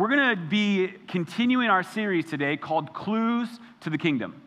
We're going to be continuing our series today called Clues to the Kingdom.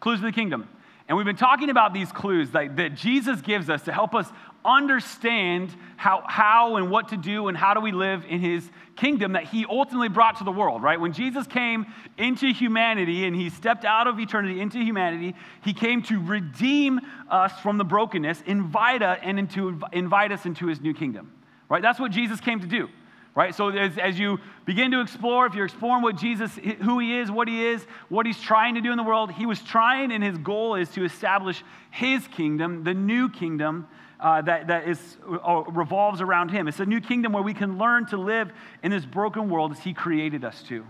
Clues to the Kingdom. And we've been talking about these clues that, that Jesus gives us to help us understand how, how and what to do and how do we live in his kingdom that he ultimately brought to the world, right? When Jesus came into humanity and he stepped out of eternity into humanity, he came to redeem us from the brokenness, invite us, and into, invite us into his new kingdom, right? That's what Jesus came to do right? So as, as you begin to explore, if you're exploring what Jesus, who he is, what he is, what he's trying to do in the world, he was trying, and his goal is to establish his kingdom, the new kingdom uh, that, that is, uh, revolves around him. It's a new kingdom where we can learn to live in this broken world as he created us to,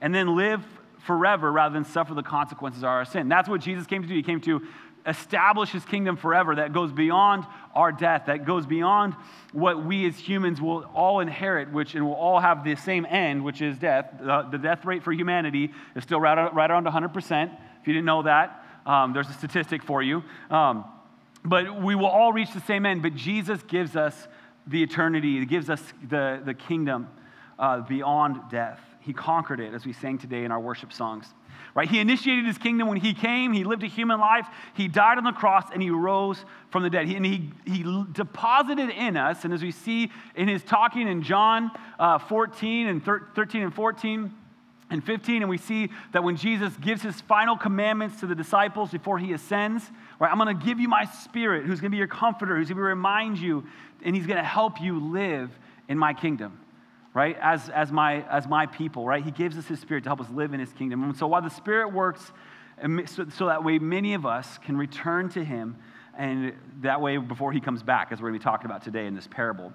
and then live forever rather than suffer the consequences of our sin. That's what Jesus came to do. He came to establish his kingdom forever that goes beyond our death, that goes beyond what we as humans will all inherit, which and will all have the same end, which is death. The, death rate for humanity is still right, right around 100%. If you didn't know that, um, there's a statistic for you. Um, but we will all reach the same end, but Jesus gives us the eternity, he gives us the, the kingdom uh, beyond death. He conquered it, as we sang today in our worship songs right? He initiated his kingdom when he came, he lived a human life, he died on the cross, and he rose from the dead. He, and he, he deposited in us, and as we see in his talking in John uh, 14 and thir- 13 and 14, and 15, and we see that when Jesus gives his final commandments to the disciples before he ascends, right, I'm going to give you my spirit, who's going to be your comforter, who's going to remind you, and he's going to help you live in my kingdom right, as, as, my, as my people, right? He gives us his spirit to help us live in his kingdom. And so while the spirit works, um, so, so that way many of us can return to him, and that way before he comes back, as we're going to be talking about today in this parable.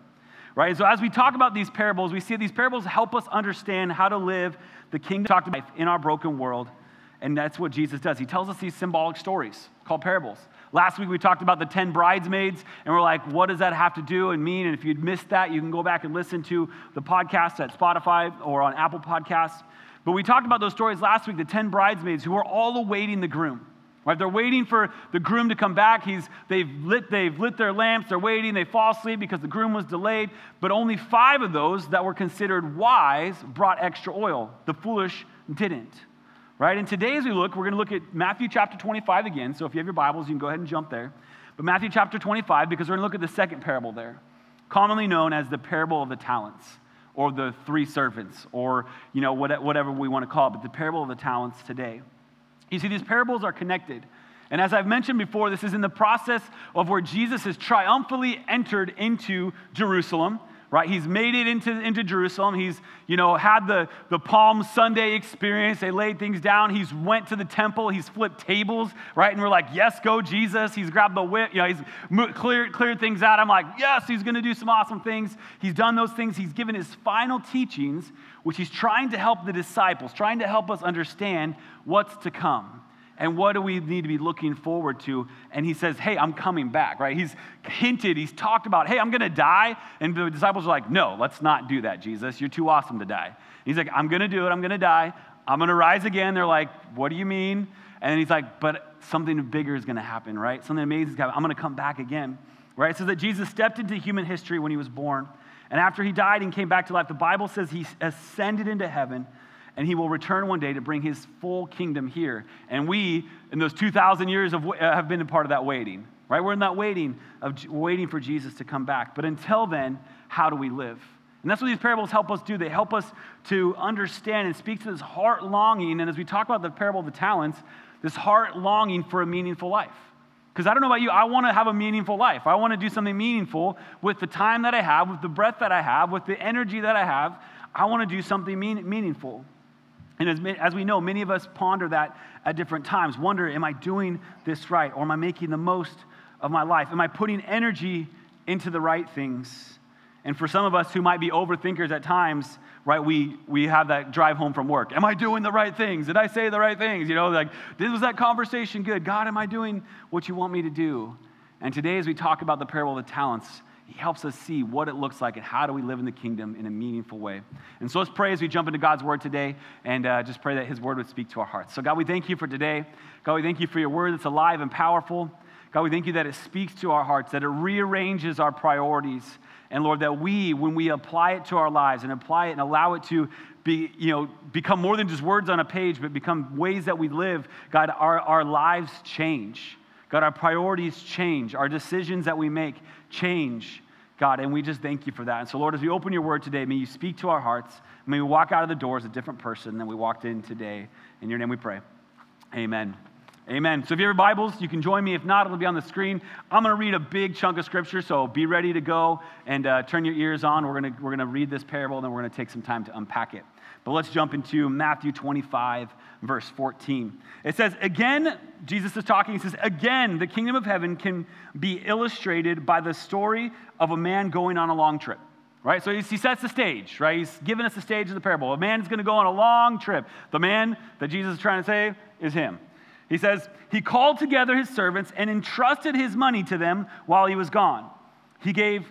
Right? So as we talk about these parables, we see these parables help us understand how to live the kingdom about in our broken world. And that's what Jesus does. He tells us these symbolic stories called parables. Last week we talked about the 10 bridesmaids, and we're like, what does that have to do and mean? And if you'd missed that, you can go back and listen to the podcast at Spotify or on Apple Podcasts. But we talked about those stories last week the 10 bridesmaids who are all awaiting the groom. Right? They're waiting for the groom to come back. He's, they've, lit, they've lit their lamps. They're waiting. They fall asleep because the groom was delayed. But only five of those that were considered wise brought extra oil. The foolish didn't right? And today, as we look, we're going to look at Matthew chapter 25 again. So if you have your Bibles, you can go ahead and jump there. But Matthew chapter 25, because we're going to look at the second parable there, commonly known as the parable of the talents or the three servants or, you know, whatever we want to call it, but the parable of the talents today. You see, these parables are connected. And as I've mentioned before, this is in the process of where Jesus has triumphantly entered into Jerusalem right? He's made it into, into Jerusalem. He's, you know, had the, the Palm Sunday experience. They laid things down. He's went to the temple. He's flipped tables, right? And we're like, yes, go Jesus. He's grabbed the whip. You know, he's cleared, cleared things out. I'm like, yes, he's going to do some awesome things. He's done those things. He's given his final teachings, which he's trying to help the disciples, trying to help us understand what's to come and what do we need to be looking forward to? And he says, Hey, I'm coming back, right? He's hinted, he's talked about, Hey, I'm going to die. And the disciples are like, No, let's not do that, Jesus. You're too awesome to die. He's like, I'm going to do it. I'm going to die. I'm going to rise again. They're like, What do you mean? And he's like, But something bigger is going to happen, right? Something amazing is going to happen. I'm going to come back again, right? So that Jesus stepped into human history when he was born. And after he died and came back to life, the Bible says he ascended into heaven and he will return one day to bring his full kingdom here. And we, in those 2,000 years, of, uh, have been a part of that waiting, right? We're in that waiting of waiting for Jesus to come back. But until then, how do we live? And that's what these parables help us do. They help us to understand and speak to this heart longing. And as we talk about the parable of the talents, this heart longing for a meaningful life. Because I don't know about you, I want to have a meaningful life. I want to do something meaningful with the time that I have, with the breath that I have, with the energy that I have. I want to do something mean, meaningful. And as, as, we know, many of us ponder that at different times. Wonder, am I doing this right? Or am I making the most of my life? Am I putting energy into the right things? And for some of us who might be overthinkers at times, right, we, we have that drive home from work. Am I doing the right things? Did I say the right things? You know, like, this was that conversation good? God, am I doing what you want me to do? And today, as we talk about the parable of the talents, he helps us see what it looks like and how do we live in the kingdom in a meaningful way. And so let's pray as we jump into God's word today and uh, just pray that his word would speak to our hearts. So, God, we thank you for today. God, we thank you for your word that's alive and powerful. God, we thank you that it speaks to our hearts, that it rearranges our priorities. And Lord, that we, when we apply it to our lives and apply it and allow it to be, you know, become more than just words on a page, but become ways that we live, God, our, our lives change. God, our priorities change. Our decisions that we make change. God, and we just thank you for that. And so, Lord, as we open your word today, may you speak to our hearts. May we walk out of the doors a different person than we walked in today. In your name we pray. Amen. Amen. So if you have Bibles, you can join me. If not, it'll be on the screen. I'm going to read a big chunk of scripture, so be ready to go and uh, turn your ears on. We're going to we're going to read this parable, and then we're going to take some time to unpack it. But let's jump into Matthew 25, verse 14. It says, Again, Jesus is talking. He says, Again, the kingdom of heaven can be illustrated by the story of a man going on a long trip. Right? So he sets the stage, right? He's giving us the stage of the parable. A man's going to go on a long trip. The man that Jesus is trying to say is him. He says, He called together his servants and entrusted his money to them while he was gone. He gave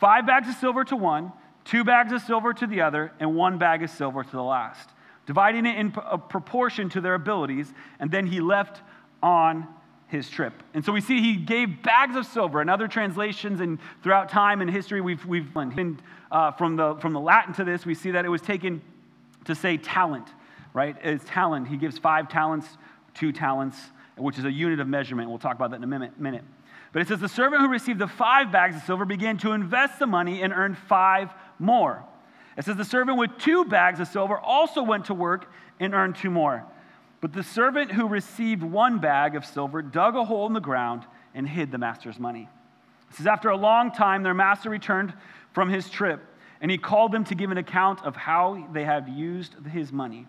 five bags of silver to one, two bags of silver to the other, and one bag of silver to the last, dividing it in proportion to their abilities, and then he left on his trip. And so we see he gave bags of silver. In other translations and throughout time and history, we've, we've been, uh, from, the, from the Latin to this, we see that it was taken to say talent, right? It's talent. He gives five talents two talents, which is a unit of measurement. We'll talk about that in a minute. But it says, The servant who received the five bags of silver began to invest the money and earned five more. It says, The servant with two bags of silver also went to work and earned two more. But the servant who received one bag of silver dug a hole in the ground and hid the master's money. It says, After a long time, their master returned from his trip, and he called them to give an account of how they had used his money.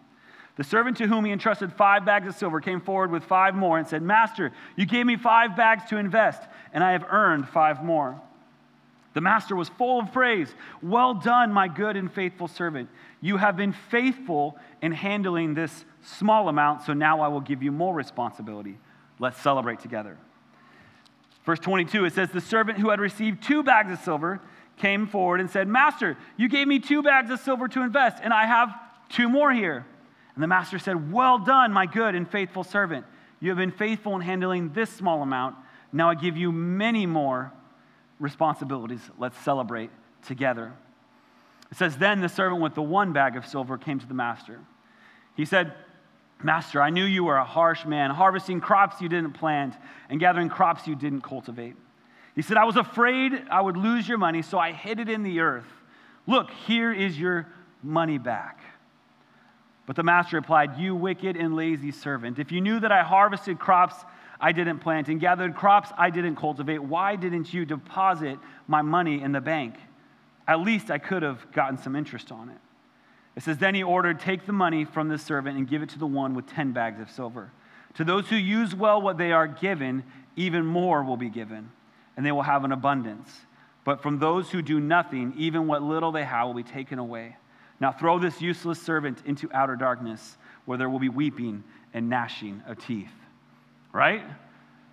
The servant to whom he entrusted five bags of silver came forward with five more and said, Master, you gave me five bags to invest, and I have earned five more. The master was full of praise. Well done, my good and faithful servant. You have been faithful in handling this small amount, so now I will give you more responsibility. Let's celebrate together. Verse 22, it says, The servant who had received two bags of silver came forward and said, Master, you gave me two bags of silver to invest, and I have two more here. And the master said, Well done, my good and faithful servant. You have been faithful in handling this small amount. Now I give you many more responsibilities. Let's celebrate together. It says, Then the servant with the one bag of silver came to the master. He said, Master, I knew you were a harsh man, harvesting crops you didn't plant and gathering crops you didn't cultivate. He said, I was afraid I would lose your money, so I hid it in the earth. Look, here is your money back. But the master replied, You wicked and lazy servant, if you knew that I harvested crops I didn't plant and gathered crops I didn't cultivate, why didn't you deposit my money in the bank? At least I could have gotten some interest on it. It says, Then he ordered, Take the money from the servant and give it to the one with 10 bags of silver. To those who use well what they are given, even more will be given, and they will have an abundance. But from those who do nothing, even what little they have will be taken away. Now throw this useless servant into outer darkness, where there will be weeping and gnashing of teeth. Right?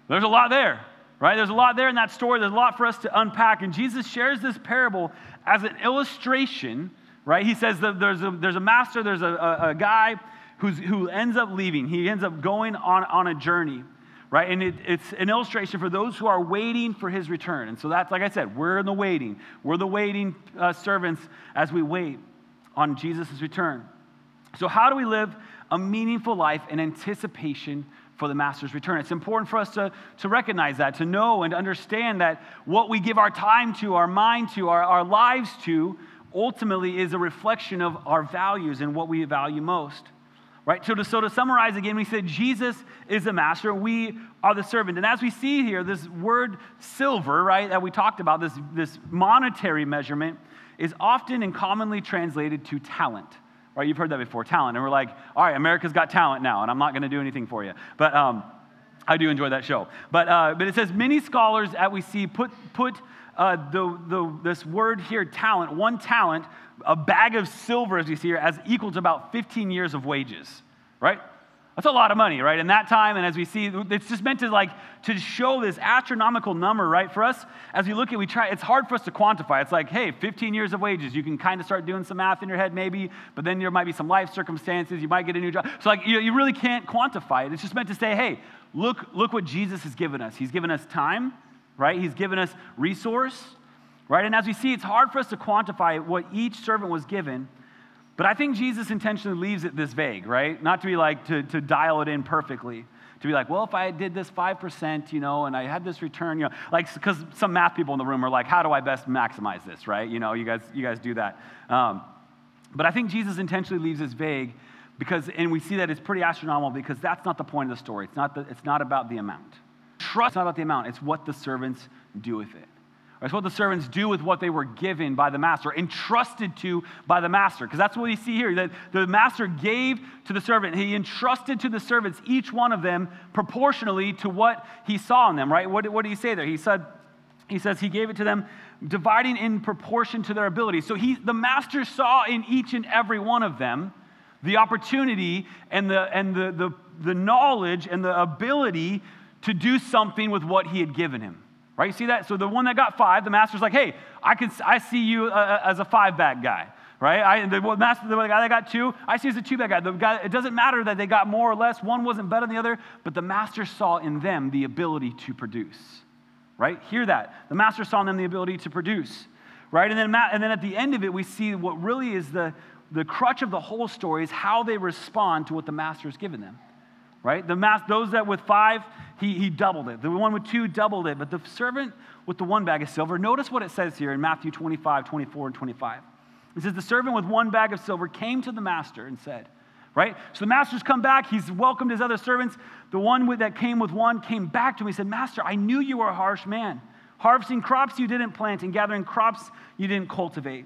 There's a lot there, right? There's a lot there in that story. There's a lot for us to unpack. And Jesus shares this parable as an illustration, right? He says that there's a, there's a master, there's a, a, a guy who's, who ends up leaving. He ends up going on, on a journey right? And it, it's an illustration for those who are waiting for his return. And so that's, like I said, we're in the waiting. We're the waiting uh, servants as we wait on Jesus' return. So, how do we live a meaningful life in anticipation for the Master's return? It's important for us to, to recognize that, to know and understand that what we give our time to, our mind to, our, our lives to, ultimately is a reflection of our values and what we value most. Right? So to, so to summarize again, we said Jesus is the master, we are the servant. And as we see here, this word silver, right, that we talked about, this, this monetary measurement, is often and commonly translated to talent. Right? You've heard that before, talent. And we're like, all right, America's got talent now, and I'm not going to do anything for you. But um, I do enjoy that show. But, uh, but it says many scholars that we see put, put uh, the, the, this word here, talent, one talent, a bag of silver, as we see here, as equal to about 15 years of wages, right? That's a lot of money, right? In that time, and as we see, it's just meant to like to show this astronomical number, right? For us, as we look at, we try. It's hard for us to quantify. It's like, hey, 15 years of wages. You can kind of start doing some math in your head, maybe, but then there might be some life circumstances. You might get a new job. So like, you, you really can't quantify it. It's just meant to say, hey, look, look what Jesus has given us. He's given us time, right? He's given us resource, right? And as we see, it's hard for us to quantify what each servant was given. But I think Jesus intentionally leaves it this vague, right? Not to be like, to, to dial it in perfectly. To be like, well, if I did this 5%, you know, and I had this return, you know, like, because some math people in the room are like, how do I best maximize this, right? You know, you guys, you guys do that. Um, but I think Jesus intentionally leaves this vague because, and we see that it's pretty astronomical because that's not the point of the story. It's not, the, it's not about the amount. Trust it's not about the amount, it's what the servants do with it. It's what the servants do with what they were given by the master, entrusted to by the master. Because that's what we see here that the master gave to the servant. He entrusted to the servants, each one of them, proportionally to what he saw in them, right? What, what did he say there? He said, he says he gave it to them dividing in proportion to their ability. So he, the master saw in each and every one of them the opportunity and the, and the, the, the knowledge and the ability to do something with what he had given him. Right? You see that? So the one that got five, the master's like, hey, I, can, I see you uh, uh as a five bag guy. Right? I, the master, the guy that got two, I see as a two bag guy. The guy. It doesn't matter that they got more or less. One wasn't better than the other, but the master saw in them the ability to produce. Right? Hear that. The master saw in them the ability to produce. Right? And then, and then at the end of it, we see what really is the, the crutch of the whole story is how they respond to what the master has given them right? The mass, those that with five, he, he doubled it. The one with two doubled it. But the servant with the one bag of silver, notice what it says here in Matthew 25, 24, and 25. It says, The servant with one bag of silver came to the master and said, Right? So the master's come back. He's welcomed his other servants. The one with, that came with one came back to him. He said, Master, I knew you were a harsh man, harvesting crops you didn't plant and gathering crops you didn't cultivate.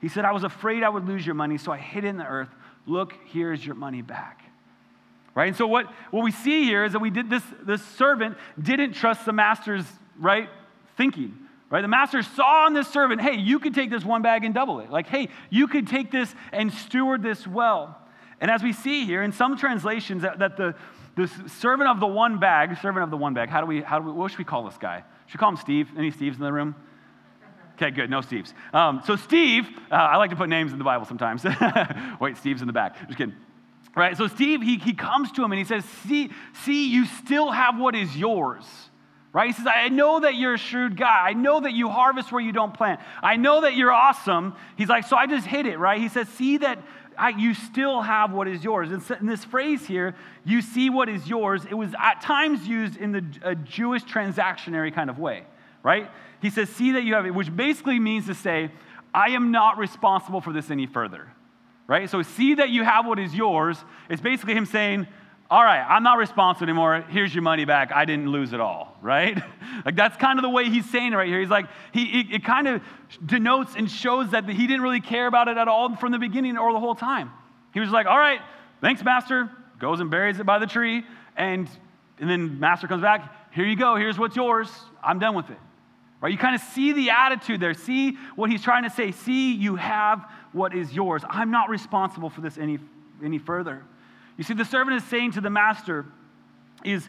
He said, I was afraid I would lose your money, so I hid it in the earth. Look, here's your money back right? And so what, what we see here is that we did this, this servant didn't trust the master's right thinking. Right? The master saw in this servant, hey, you could take this one bag and double it. Like, hey, you could take this and steward this well. And as we see here in some translations, that, that the, the servant of the one bag, servant of the one bag, how do we, how do we, what should we call this guy? Should we call him Steve? Any Steves in the room? Okay, good. No Steves. Um, so Steve, uh, I like to put names in the Bible sometimes. Wait, Steve's in the back. Just kidding. Right? So Steve, he, he comes to him and he says, see, see, you still have what is yours. Right? He says, I know that you're a shrewd guy. I know that you harvest where you don't plant. I know that you're awesome. He's like, so I just hit it, right? He says, see that I, you still have what is yours. And in this phrase here, you see what is yours, it was at times used in the a Jewish transactionary kind of way, right? He says, see that you have it, which basically means to say, I am not responsible for this any further right? So see that you have what is yours. It's basically him saying, all right, I'm not responsible anymore. Here's your money back. I didn't lose it all, right? like that's kind of the way he's saying it right here. He's like, he, it, it kind of denotes and shows that he didn't really care about it at all from the beginning or the whole time. He was like, all right, thanks, master. Goes and buries it by the tree. And, and then master comes back. Here you go. Here's what's yours. I'm done with it. Right? You kind of see the attitude there. See what he's trying to say. See, you have what is yours. I'm not responsible for this any, any further. You see, the servant is saying to the master, is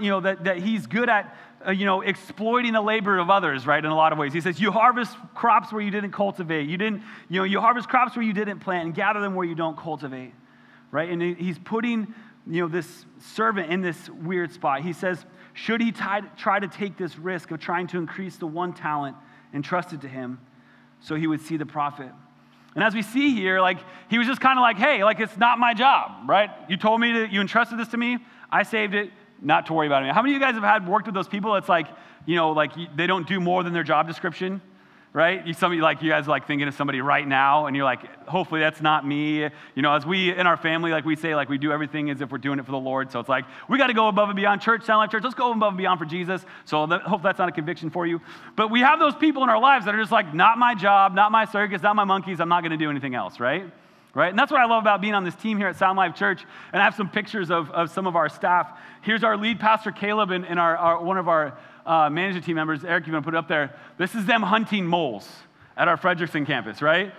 you know that, that he's good at uh, you know exploiting the labor of others right in a lot of ways he says you harvest crops where you didn't cultivate you didn't you know you harvest crops where you didn't plant and gather them where you don't cultivate right and he's putting you know this servant in this weird spot he says should he try, to take this risk of trying to increase the one talent entrusted to him so he would see the profit? And as we see here, like he was just kind of like, hey, like it's not my job, right? You told me that you entrusted this to me. I saved it, not to worry about it. How many of you guys have had worked with those people? It's like, you know, like they don't do more than their job description right? You, some of you, like, you guys like thinking of somebody right now, and you're like, hopefully that's not me. You know, as we in our family, like we say, like we do everything as if we're doing it for the Lord. So it's like, we got to go above and beyond church, sound like church. Let's go above and beyond for Jesus. So that, hope that's not a conviction for you. But we have those people in our lives that are just like, not my job, not my circus, not my monkeys. I'm not going to do anything else, right? Right? And that's what I love about being on this team here at Sound Life Church. And I have some pictures of, of some of our staff. Here's our lead pastor, Caleb, and, and our, our, one of our uh, management team members. Eric, you want to put it up there? This is them hunting moles at our Frederickson campus, right?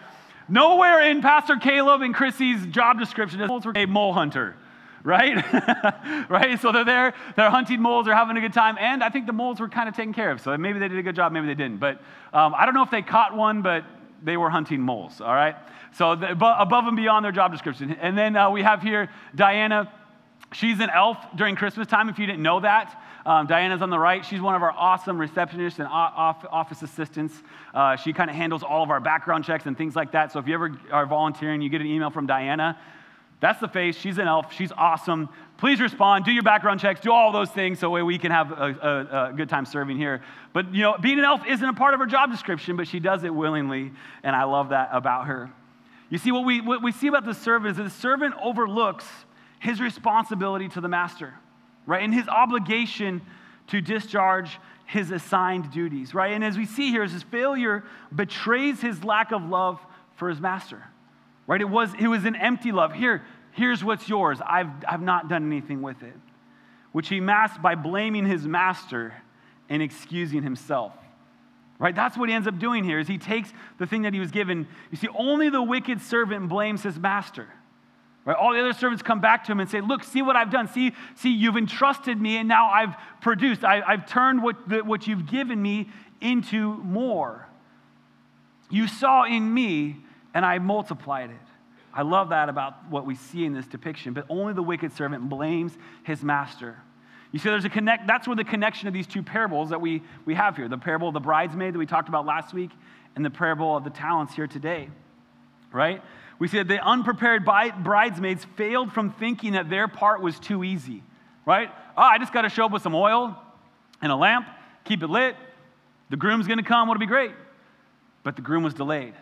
Nowhere in Pastor Caleb and Chrissy's job description is a mole hunter, right? right? So they're there, they're hunting moles, they're having a good time, and I think the moles were kind of taken care of. So maybe they did a good job, maybe they didn't. But um, I don't know if they caught one, but they were hunting moles, all right? So the, above and beyond their job description. And then uh, we have here Diana She's an elf during Christmas time, if you didn't know that. Um, Diana's on the right. She's one of our awesome receptionists and office assistants. Uh, she kind of handles all of our background checks and things like that. So if you ever are volunteering, you get an email from Diana. That's the face. She's an elf. She's awesome. Please respond. Do your background checks. Do all those things so we can have a, a, a, good time serving here. But you know, being an elf isn't a part of her job description, but she does it willingly, and I love that about her. You see, what we, what we see about the servant is that the servant overlooks his responsibility to the master right? And his obligation to discharge his assigned duties, right? And as we see here, his failure betrays his lack of love for his master, right? It was, it was an empty love. Here, here's what's yours. I've, I've not done anything with it, which he masked by blaming his master and excusing himself. Right? That's what he ends up doing here is he takes the thing that he was given. You see, only the wicked servant blames his master. Right? All the other servants come back to him and say, Look, see what I've done. See, see you've entrusted me, and now I've produced. I, have turned what, the, what you've given me into more. You saw in me, and I multiplied it. I love that about what we see in this depiction, but only the wicked servant blames his master. You see, there's a connect, that's where the connection of these two parables that we, we have here the parable of the bridesmaid that we talked about last week, and the parable of the talents here today, right? We see that the unprepared bridesmaids failed from thinking that their part was too easy, right? Oh, I just got to show up with some oil and a lamp, keep it lit. The groom's going to come, it'll be great. But the groom was delayed,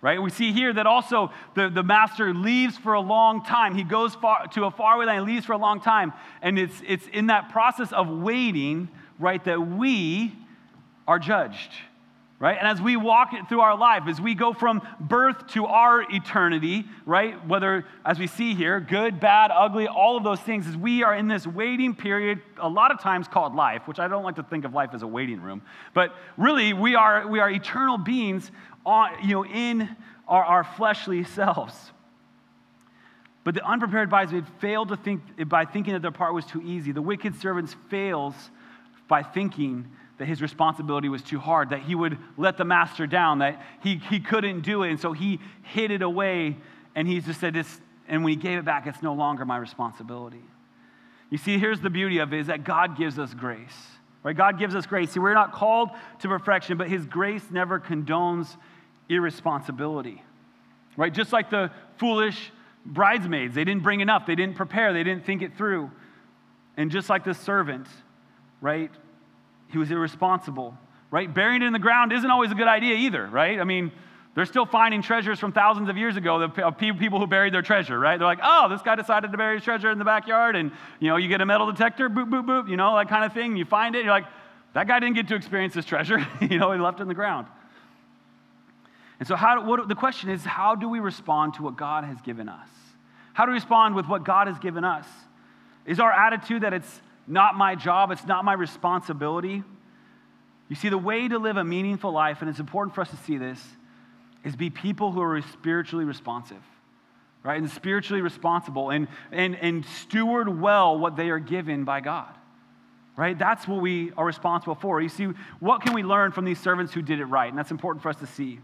right? We see here that also the, the master leaves for a long time. He goes far, to a faraway land, leaves for a long time. And it's, it's in that process of waiting, right, that we are judged right? And as we walk it through our life, as we go from birth to our eternity, right? Whether, as we see here, good, bad, ugly, all of those things, as we are in this waiting period, a lot of times called life, which I don't like to think of life as a waiting room, but really we are, we are eternal beings on, you know, in our, our fleshly selves. But the unprepared bridesmaid failed to think by thinking that their part was too easy. The wicked servants fails by thinking that his responsibility was too hard, that he would let the master down, that he, he couldn't do it. And so he hid it away and he just said, this, and when he gave it back, it's no longer my responsibility. You see, here's the beauty of it is that God gives us grace. Right? God gives us grace. See, we're not called to perfection, but his grace never condones irresponsibility. Right? Just like the foolish bridesmaids, they didn't bring enough, they didn't prepare, they didn't think it through. And just like the servant, right? He was irresponsible, right? Burying it in the ground isn't always a good idea either, right? I mean, they're still finding treasures from thousands of years ago of people who buried their treasure, right? They're like, oh, this guy decided to bury his treasure in the backyard, and you know, you get a metal detector, boop, boop, boop, you know, that kind of thing. You find it, you're like, that guy didn't get to experience his treasure, you know, he left it in the ground. And so, how, what, the question is, how do we respond to what God has given us? How do we respond with what God has given us? Is our attitude that it's not my job, it's not my responsibility. You see, the way to live a meaningful life, and it's important for us to see this, is be people who are spiritually responsive, right? And spiritually responsible and, and, and steward well what they are given by God, right? That's what we are responsible for. You see, what can we learn from these servants who did it right? And that's important for us to see.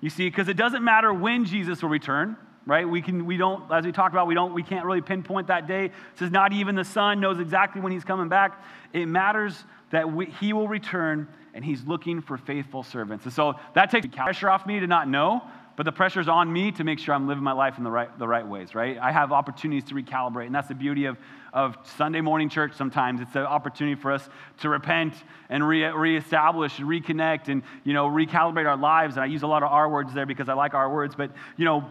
You see, because it doesn't matter when Jesus will return, right? We can we don't as we talked about we don't we can't really pinpoint that day. It says not even the son knows exactly when he's coming back. It matters that we, he will return and he's looking for faithful servants. And so that takes pressure off me to not know, but the pressure's on me to make sure I'm living my life in the right, the right ways, right? I have opportunities to recalibrate, and that's the beauty of, of Sunday morning church sometimes. It's an opportunity for us to repent and re- reestablish and reconnect and, you know, recalibrate our lives. And I use a lot of R words there because I like R words, but, you know,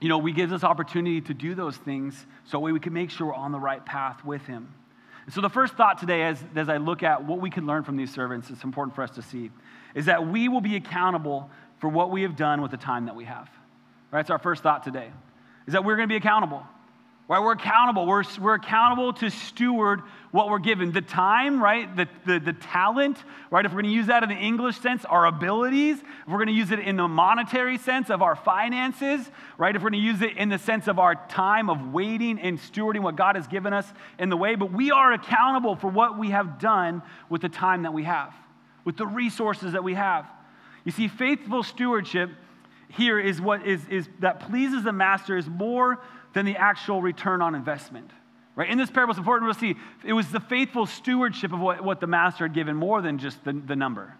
you know, we give us opportunity to do those things so we can make sure we're on the right path with him. And so the first thought today, as, as I look at what we can learn from these servants, it's important for us to see, is that we will be accountable for what we have done with the time that we have. Right? That's our first thought today, is that we're going to be accountable. Right? We're accountable. We're, we're accountable to steward what we're given. The time, right? The, the, the talent, right? If we're going to use that in the English sense, our abilities. If we're going to use it in the monetary sense of our finances, right? If we're going to use it in the sense of our time of waiting and stewarding what God has given us in the way. But we are accountable for what we have done with the time that we have, with the resources that we have. You see, faithful stewardship here is what is, is that pleases the master is more than the actual return on investment. Right? In this parable, it's important to see it was the faithful stewardship of what, what the master had given more than just the, the number.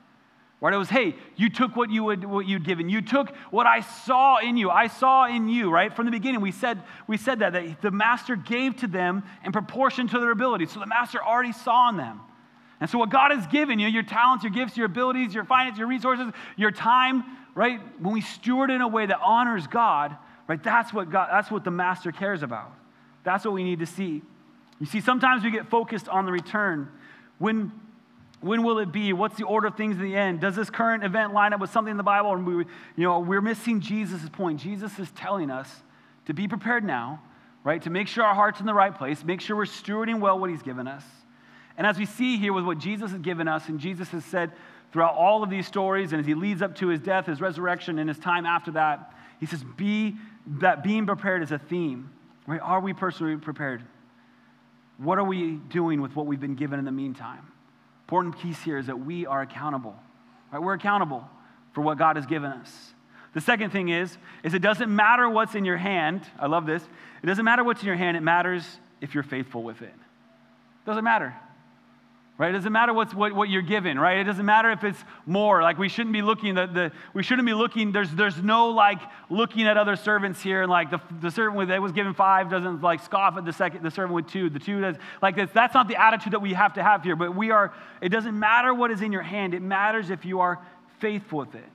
Right? It was, hey, you took what you would what you'd given. You took what I saw in you. I saw in you, right? From the beginning, we said we said that, that the master gave to them in proportion to their ability. So the master already saw in them. And so what God has given you, your talents, your gifts, your abilities, your finance, your resources, your time, right? When we steward in a way that honors God, right? That's what God, that's what the master cares about. That's what we need to see. You see, sometimes we get focused on the return. When when will it be? What's the order of things in the end? Does this current event line up with something in the Bible? And we, you know, we're missing Jesus' point. Jesus is telling us to be prepared now, right? To make sure our heart's in the right place, make sure we're stewarding well what He's given us. And as we see here with what Jesus has given us, and Jesus has said throughout all of these stories, and as He leads up to His death, His resurrection, and His time after that, He says, "Be that being prepared is a theme." Right? Are we personally prepared? What are we doing with what we've been given in the meantime? important piece here is that we are accountable. Right? We're accountable for what God has given us. The second thing is, is it doesn't matter what's in your hand. I love this. It doesn't matter what's in your hand. It matters if you're faithful with it. It doesn't matter right? It doesn't matter what's, what, what you're given, right? It doesn't matter if it's more. Like we shouldn't be looking, the, the, we shouldn't be looking, there's, there's no like looking at other servants here and like the, the servant with, that was given five doesn't like scoff at the second, the servant with two, the two does, like this. That's not the attitude that we have to have here, but we are, it doesn't matter what is in your hand. It matters if you are faithful with it.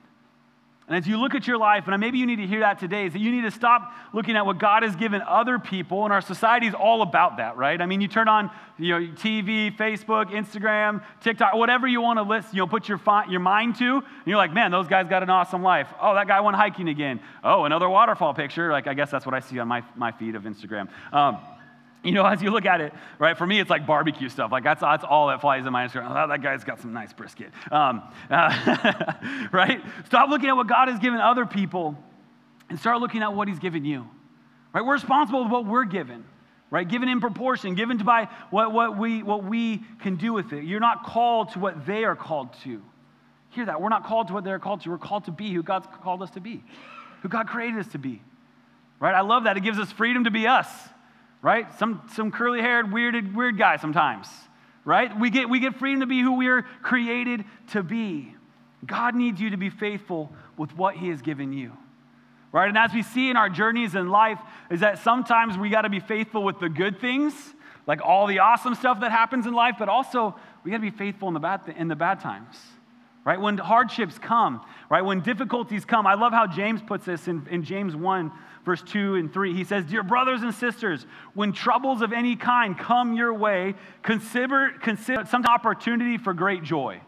And as you look at your life, and maybe you need to hear that today, is that you need to stop looking at what God has given other people, and our society is all about that, right? I mean, you turn on you know, TV, Facebook, Instagram, TikTok, whatever you want to list, you know, put your, fi- your mind to, and you're like, man, those guys got an awesome life. Oh, that guy went hiking again. Oh, another waterfall picture. Like, I guess that's what I see on my, my feed of Instagram. Um, you know, as you look at it, right, for me, it's like barbecue stuff. Like, that's, that's all that flies in my Instagram. Oh, that guy's got some nice brisket. Um, uh, right? Stop looking at what God has given other people and start looking at what He's given you. Right? We're responsible for what we're given, right? Given in proportion, given to by what, what, we, what we can do with it. You're not called to what they are called to. Hear that. We're not called to what they're called to. We're called to be who God's called us to be, who God created us to be. Right? I love that. It gives us freedom to be us right? Some, some curly haired, weirded, weird guy sometimes, right? We get, we get freedom to be who we are created to be. God needs you to be faithful with what He has given you. Right? And as we see in our journeys in life, is that sometimes we got to be faithful with the good things, like all the awesome stuff that happens in life, but also we got to be faithful in the bad, th- in the bad times. Right? When hardships come, right? When difficulties come. I love how James puts this in, in James 1, verse 2 and 3. He says, Dear brothers and sisters, when troubles of any kind come your way, consider, consider some opportunity for great joy.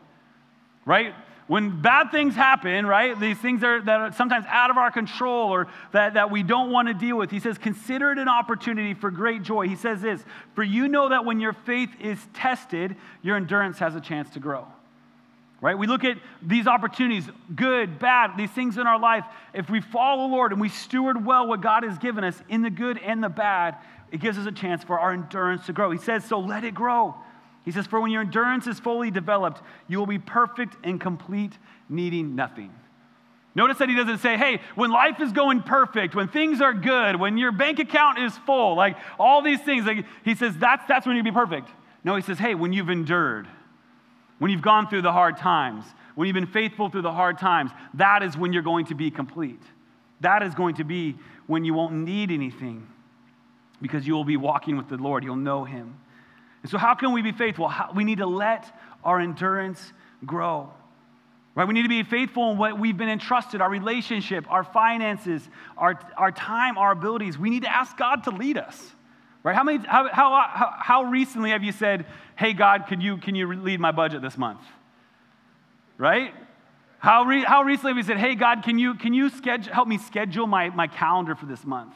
Right? When bad things happen, right, these things are, that are sometimes out of our control or that, that we don't want to deal with, he says, consider it an opportunity for great joy. He says this, for you know that when your faith is tested, your endurance has a chance to grow right? We look at these opportunities, good, bad, these things in our life. If we follow the Lord and we steward well what God has given us in the good and the bad, it gives us a chance for our endurance to grow. He says, so let it grow. He says, for when your endurance is fully developed, you will be perfect and complete, needing nothing. Notice that he doesn't say, hey, when life is going perfect, when things are good, when your bank account is full, like all these things. Like, he says, that's, that's when you be perfect. No, he says, hey, when you've endured, when you've gone through the hard times, when you've been faithful through the hard times, that is when you're going to be complete. That is going to be when you won't need anything because you will be walking with the Lord. You'll know Him. And so, how can we be faithful? How, we need to let our endurance grow. Right? We need to be faithful in what we've been entrusted our relationship, our finances, our, our time, our abilities. We need to ask God to lead us. Right? How, many, how, how, how, recently have you said, hey, God, can you, can you lead my budget this month? Right? How, re, how recently have you said, hey, God, can you, can you schedule, help me schedule my, my calendar for this month?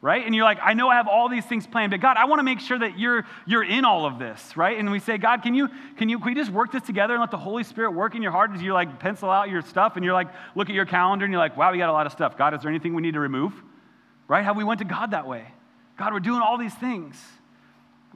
Right? And you're like, I know I have all these things planned, but God, I want to make sure that you're, you're in all of this, right? And we say, God, can you, can you, can we just work this together and let the Holy Spirit work in your heart as you like pencil out your stuff and you're like, look at your calendar and you're like, wow, we got a lot of stuff. God, is there anything we need to remove? Right? How we went to God that way. God, we're doing all these things.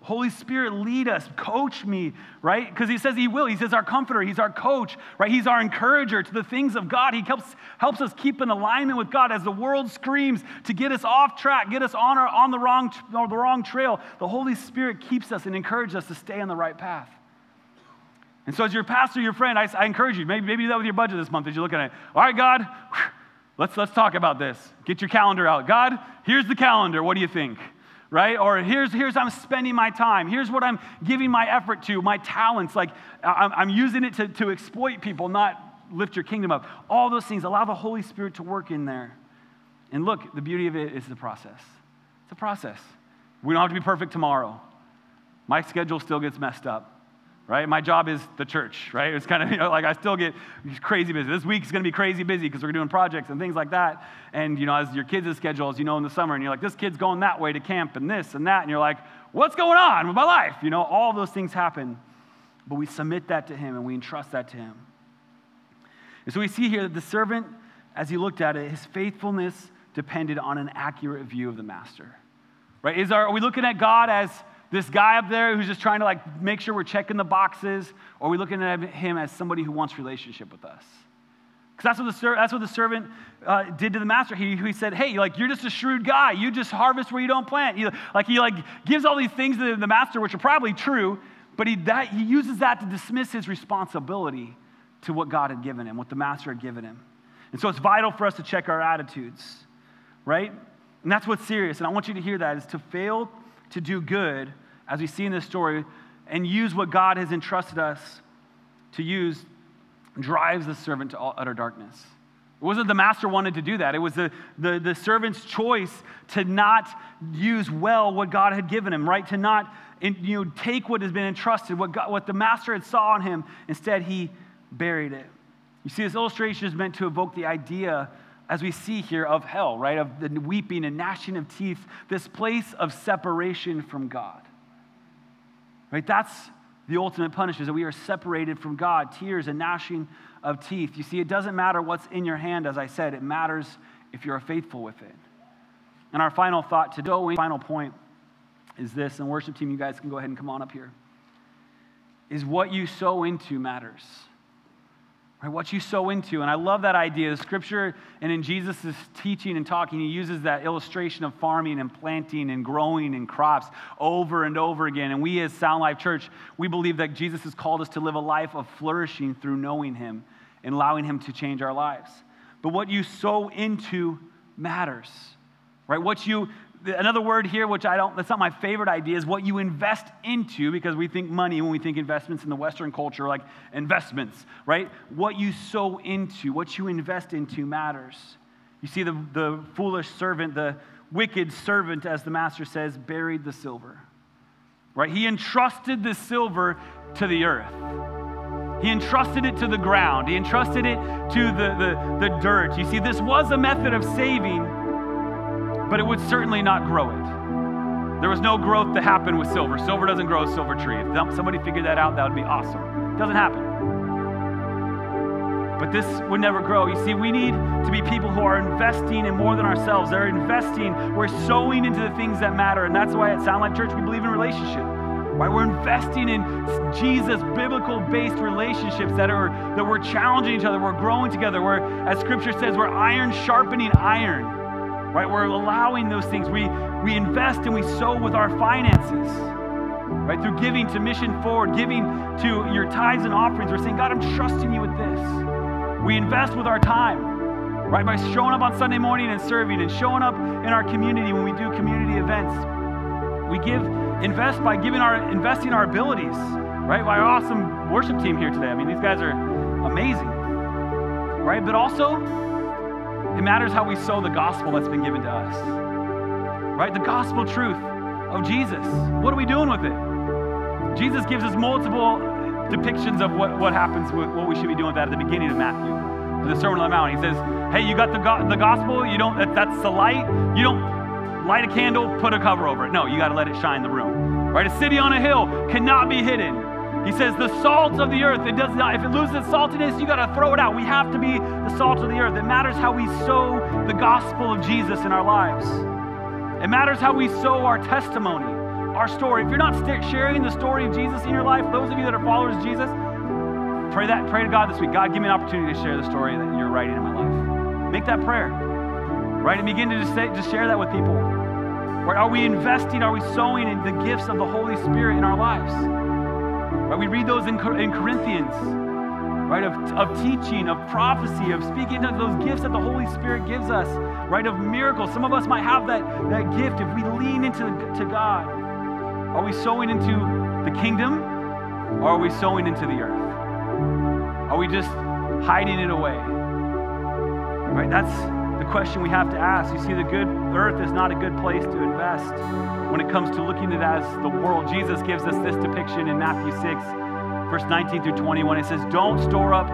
Holy Spirit, lead us, coach me, right? Because he says he will. He says our comforter, he's our coach, right? He's our encourager to the things of God. He helps, helps us keep in alignment with God as the world screams to get us off track, get us on, our, on the, wrong, the wrong trail. The Holy Spirit keeps us and encourages us to stay on the right path. And so, as your pastor, your friend, I, I encourage you, maybe, maybe do that with your budget this month as you're looking at it. All right, God, let's, let's talk about this. Get your calendar out. God, here's the calendar. What do you think? right? Or here's, here's I'm spending my time. Here's what I'm giving my effort to, my talents. Like I'm, I'm using it to, to exploit people, not lift your kingdom up. All those things, allow the Holy Spirit to work in there. And look, the beauty of it is the process. It's a process. We don't have to be perfect tomorrow. My schedule still gets messed up right? My job is the church, right? It's kind of, you know, like I still get crazy busy. This week's going to be crazy busy because we're doing projects and things like that. And, you know, as your kids' schedule, as you know, in the summer, and you're like, this kid's going that way to camp and this and that. And you're like, what's going on with my life? You know, all those things happen. But we submit that to Him and we entrust that to Him. And so we see here that the servant, as he looked at it, his faithfulness depended on an accurate view of the master. Right? Is our, are we looking at God as this guy up there who's just trying to like make sure we're checking the boxes, or are we looking at him as somebody who wants relationship with us? Because that's what the ser- that's what the servant uh, did to the master. He, he said, "Hey, like you're just a shrewd guy. You just harvest where you don't plant." He, like he like gives all these things to the master, which are probably true, but he that he uses that to dismiss his responsibility to what God had given him, what the master had given him. And so it's vital for us to check our attitudes, right? And that's what's serious. And I want you to hear that is to fail to do good, as we see in this story, and use what God has entrusted us to use, drives the servant to utter darkness. It wasn't the master wanted to do that. It was the, the, the servant's choice to not use well what God had given him, right? To not you know, take what has been entrusted, what, God, what the master had saw in him. Instead, he buried it. You see, this illustration is meant to evoke the idea as we see here, of hell, right? Of the weeping and gnashing of teeth, this place of separation from God. Right? That's the ultimate punishment, that we are separated from God, tears and gnashing of teeth. You see, it doesn't matter what's in your hand, as I said, it matters if you're faithful with it. And our final thought today, final point, is this, and worship team, you guys can go ahead and come on up here, is what you sow into matters. Right, what you sow into. And I love that idea. The scripture and in Jesus' teaching and talking, he uses that illustration of farming and planting and growing and crops over and over again. And we as Sound Life Church, we believe that Jesus has called us to live a life of flourishing through knowing him and allowing him to change our lives. But what you sow into matters. Right? What you another word here, which I don't, that's not my favorite idea, is what you invest into, because we think money when we think investments in the Western culture, like investments, right? What you sow into, what you invest into matters. You see, the, the foolish servant, the wicked servant, as the master says, buried the silver, right? He entrusted the silver to the earth. He entrusted it to the ground. He entrusted it to the, the, the dirt. You see, this was a method of saving but it would certainly not grow it. There was no growth to happen with silver. Silver doesn't grow a silver tree. If somebody figured that out, that would be awesome. It doesn't happen. But this would never grow. You see, we need to be people who are investing in more than ourselves. They're investing, we're sowing into the things that matter. And that's why at Sound Life Church, we believe in relationship. Right? We're investing in Jesus, biblical based relationships that, are, that we're challenging each other, we're growing together. We're, as scripture says, we're iron sharpening iron right? We're allowing those things. We, we invest and we sow with our finances, right? Through giving to Mission Forward, giving to your tithes and offerings. We're saying, God, I'm trusting you with this. We invest with our time, right? By showing up on Sunday morning and serving and showing up in our community when we do community events. We give, invest by giving our, investing our abilities, right? By our awesome worship team here today. I mean, these guys are amazing, right? But also, it matters how we sow the gospel that's been given to us. Right? The gospel truth of Jesus. What are we doing with it? Jesus gives us multiple depictions of what, what happens with what we should be doing with that at the beginning of Matthew, the Sermon on the Mount. He says, Hey, you got the, go- the gospel, you don't, that, that's the light. You don't light a candle, put a cover over it. No, you got to let it shine the room. Right? A city on a hill cannot be hidden. He says, the salt of the earth, it does not, if it loses saltiness, you got to throw it out. We have to be the salt of the earth. It matters how we sow the gospel of Jesus in our lives. It matters how we sow our testimony, our story. If you're not sharing the story of Jesus in your life, those of you that are followers of Jesus, pray that. Pray to God this week. God, give me an opportunity to share the story that you're writing in my life. Make that prayer, right? And begin to just say, just share that with people. Right? Are we investing? Are we sowing in the gifts of the Holy Spirit in our lives? Right? We read those in, in Corinthians right? Of, of teaching, of prophecy, of speaking to those gifts that the Holy Spirit gives us, right? Of miracles. Some of us might have that, that gift if we lean into to God. Are we sowing into the kingdom or are we sowing into the earth? Are we just hiding it away? Right? That's the question we have to ask. You see, the good earth is not a good place to invest when it comes to looking at it as the world. Jesus gives us this depiction in Matthew 6 verse 19 through 21, it says, Don't store up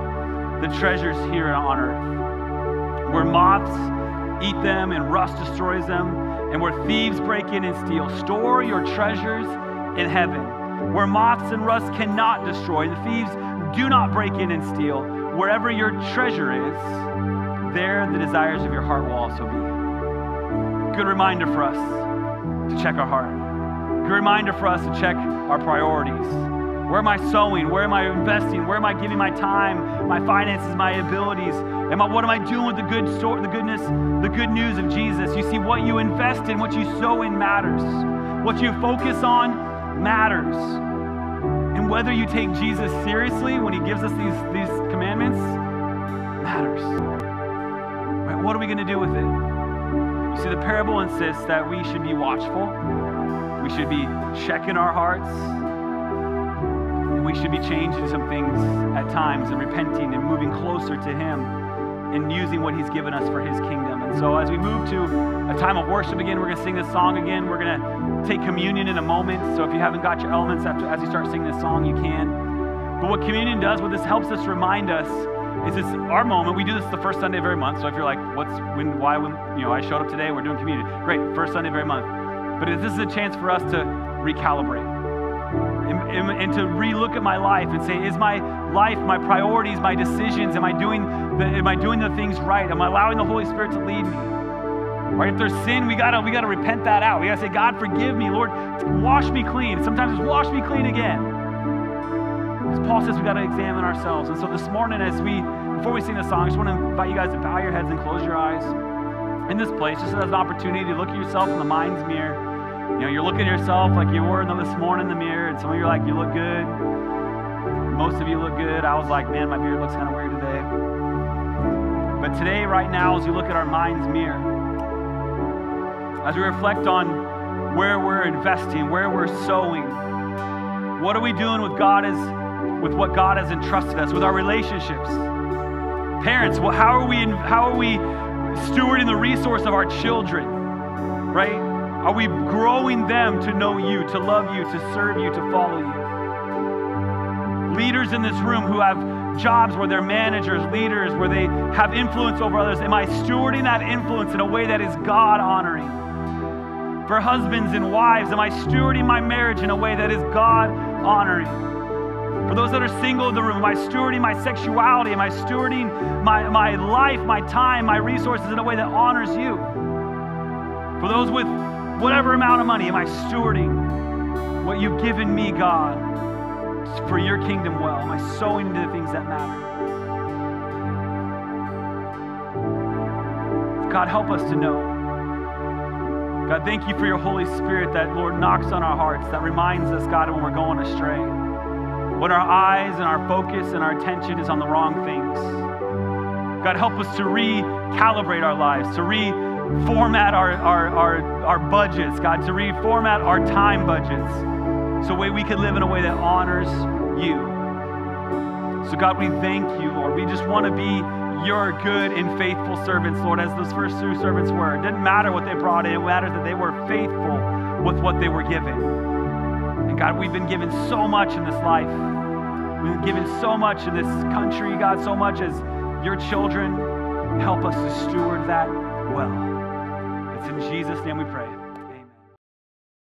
the treasures here on earth, where moths eat them and rust destroys them, and where thieves break in and steal. Store your treasures in heaven, where moths and rust cannot destroy, the thieves do not break in and steal. Wherever your treasure is, there the desires of your heart will also be. Good reminder for us to check our heart. Good reminder for us to check our priorities where am I sowing? Where am I investing? Where am I giving my time, my finances, my abilities? Am I, what am I doing with the good story, the goodness, the good news of Jesus? You see, what you invest in, what you sow in matters. What you focus on matters. And whether you take Jesus seriously when he gives us these, these commandments matters. What are we going to do with it? You see, the parable insists that we should be watchful. We should be checking our hearts and we should be changing some things at times and repenting and moving closer to Him and using what He's given us for His kingdom. And so, as we move to a time of worship again, we're going to sing this song again. We're going to take communion in a moment. So, if you haven't got your elements after, as you start singing this song, you can. But what communion does, what this helps us remind us, is this our moment. We do this the first Sunday of every month. So if you're like, what's when, why, when, you know, I showed up today, we're doing community. Great, first Sunday of every month. But this is a chance for us to recalibrate and, and, and to relook at my life and say, is my life, my priorities, my decisions, am I doing the, am I doing the things right? Am I allowing the Holy Spirit to lead me? Right? If there's sin, we gotta we gotta repent that out. We gotta say, God, forgive me, Lord, wash me clean. Sometimes it's wash me clean again. As Paul says, we gotta examine ourselves. And so this morning, as we before we sing the song, I just want to invite you guys to bow your heads and close your eyes in this place, just as an opportunity to look at yourself in the mind's mirror. You know, you're looking at yourself like you were this morning in the mirror, and some of you are like, you look good. Most of you look good. I was like, man, my beard looks kind of weird today. But today, right now, as you look at our mind's mirror, as we reflect on where we're investing, where we're sowing, what are we doing with God as with what God has entrusted us, with our relationships? Parents, well, how are we how are we stewarding the resource of our children? Right? Are we growing them to know you, to love you, to serve you, to follow you? Leaders in this room who have jobs where they're managers, leaders, where they have influence over others, am I stewarding that influence in a way that is God honoring? For husbands and wives, am I stewarding my marriage in a way that is God honoring? For those that are single in the room, am I stewarding my sexuality? Am I stewarding my, my life, my time, my resources in a way that honors you? For those with whatever amount of money, am I stewarding what you've given me, God, for your kingdom well? Am I sowing into the things that matter? God, help us to know. God, thank you for your Holy Spirit that, Lord, knocks on our hearts, that reminds us, God, when we're going astray. When our eyes and our focus and our attention is on the wrong things. God, help us to recalibrate our lives, to reformat our, our, our, our budgets, God, to reformat our time budgets so way we can live in a way that honors you. So, God, we thank you, Lord. We just want to be your good and faithful servants, Lord, as those first two servants were. It didn't matter what they brought in, it mattered that they were faithful with what they were given. And God, we've been given so much in this life. We've been given so much in this country, God, so much as your children. Help us to steward that well. It's in Jesus' name we pray.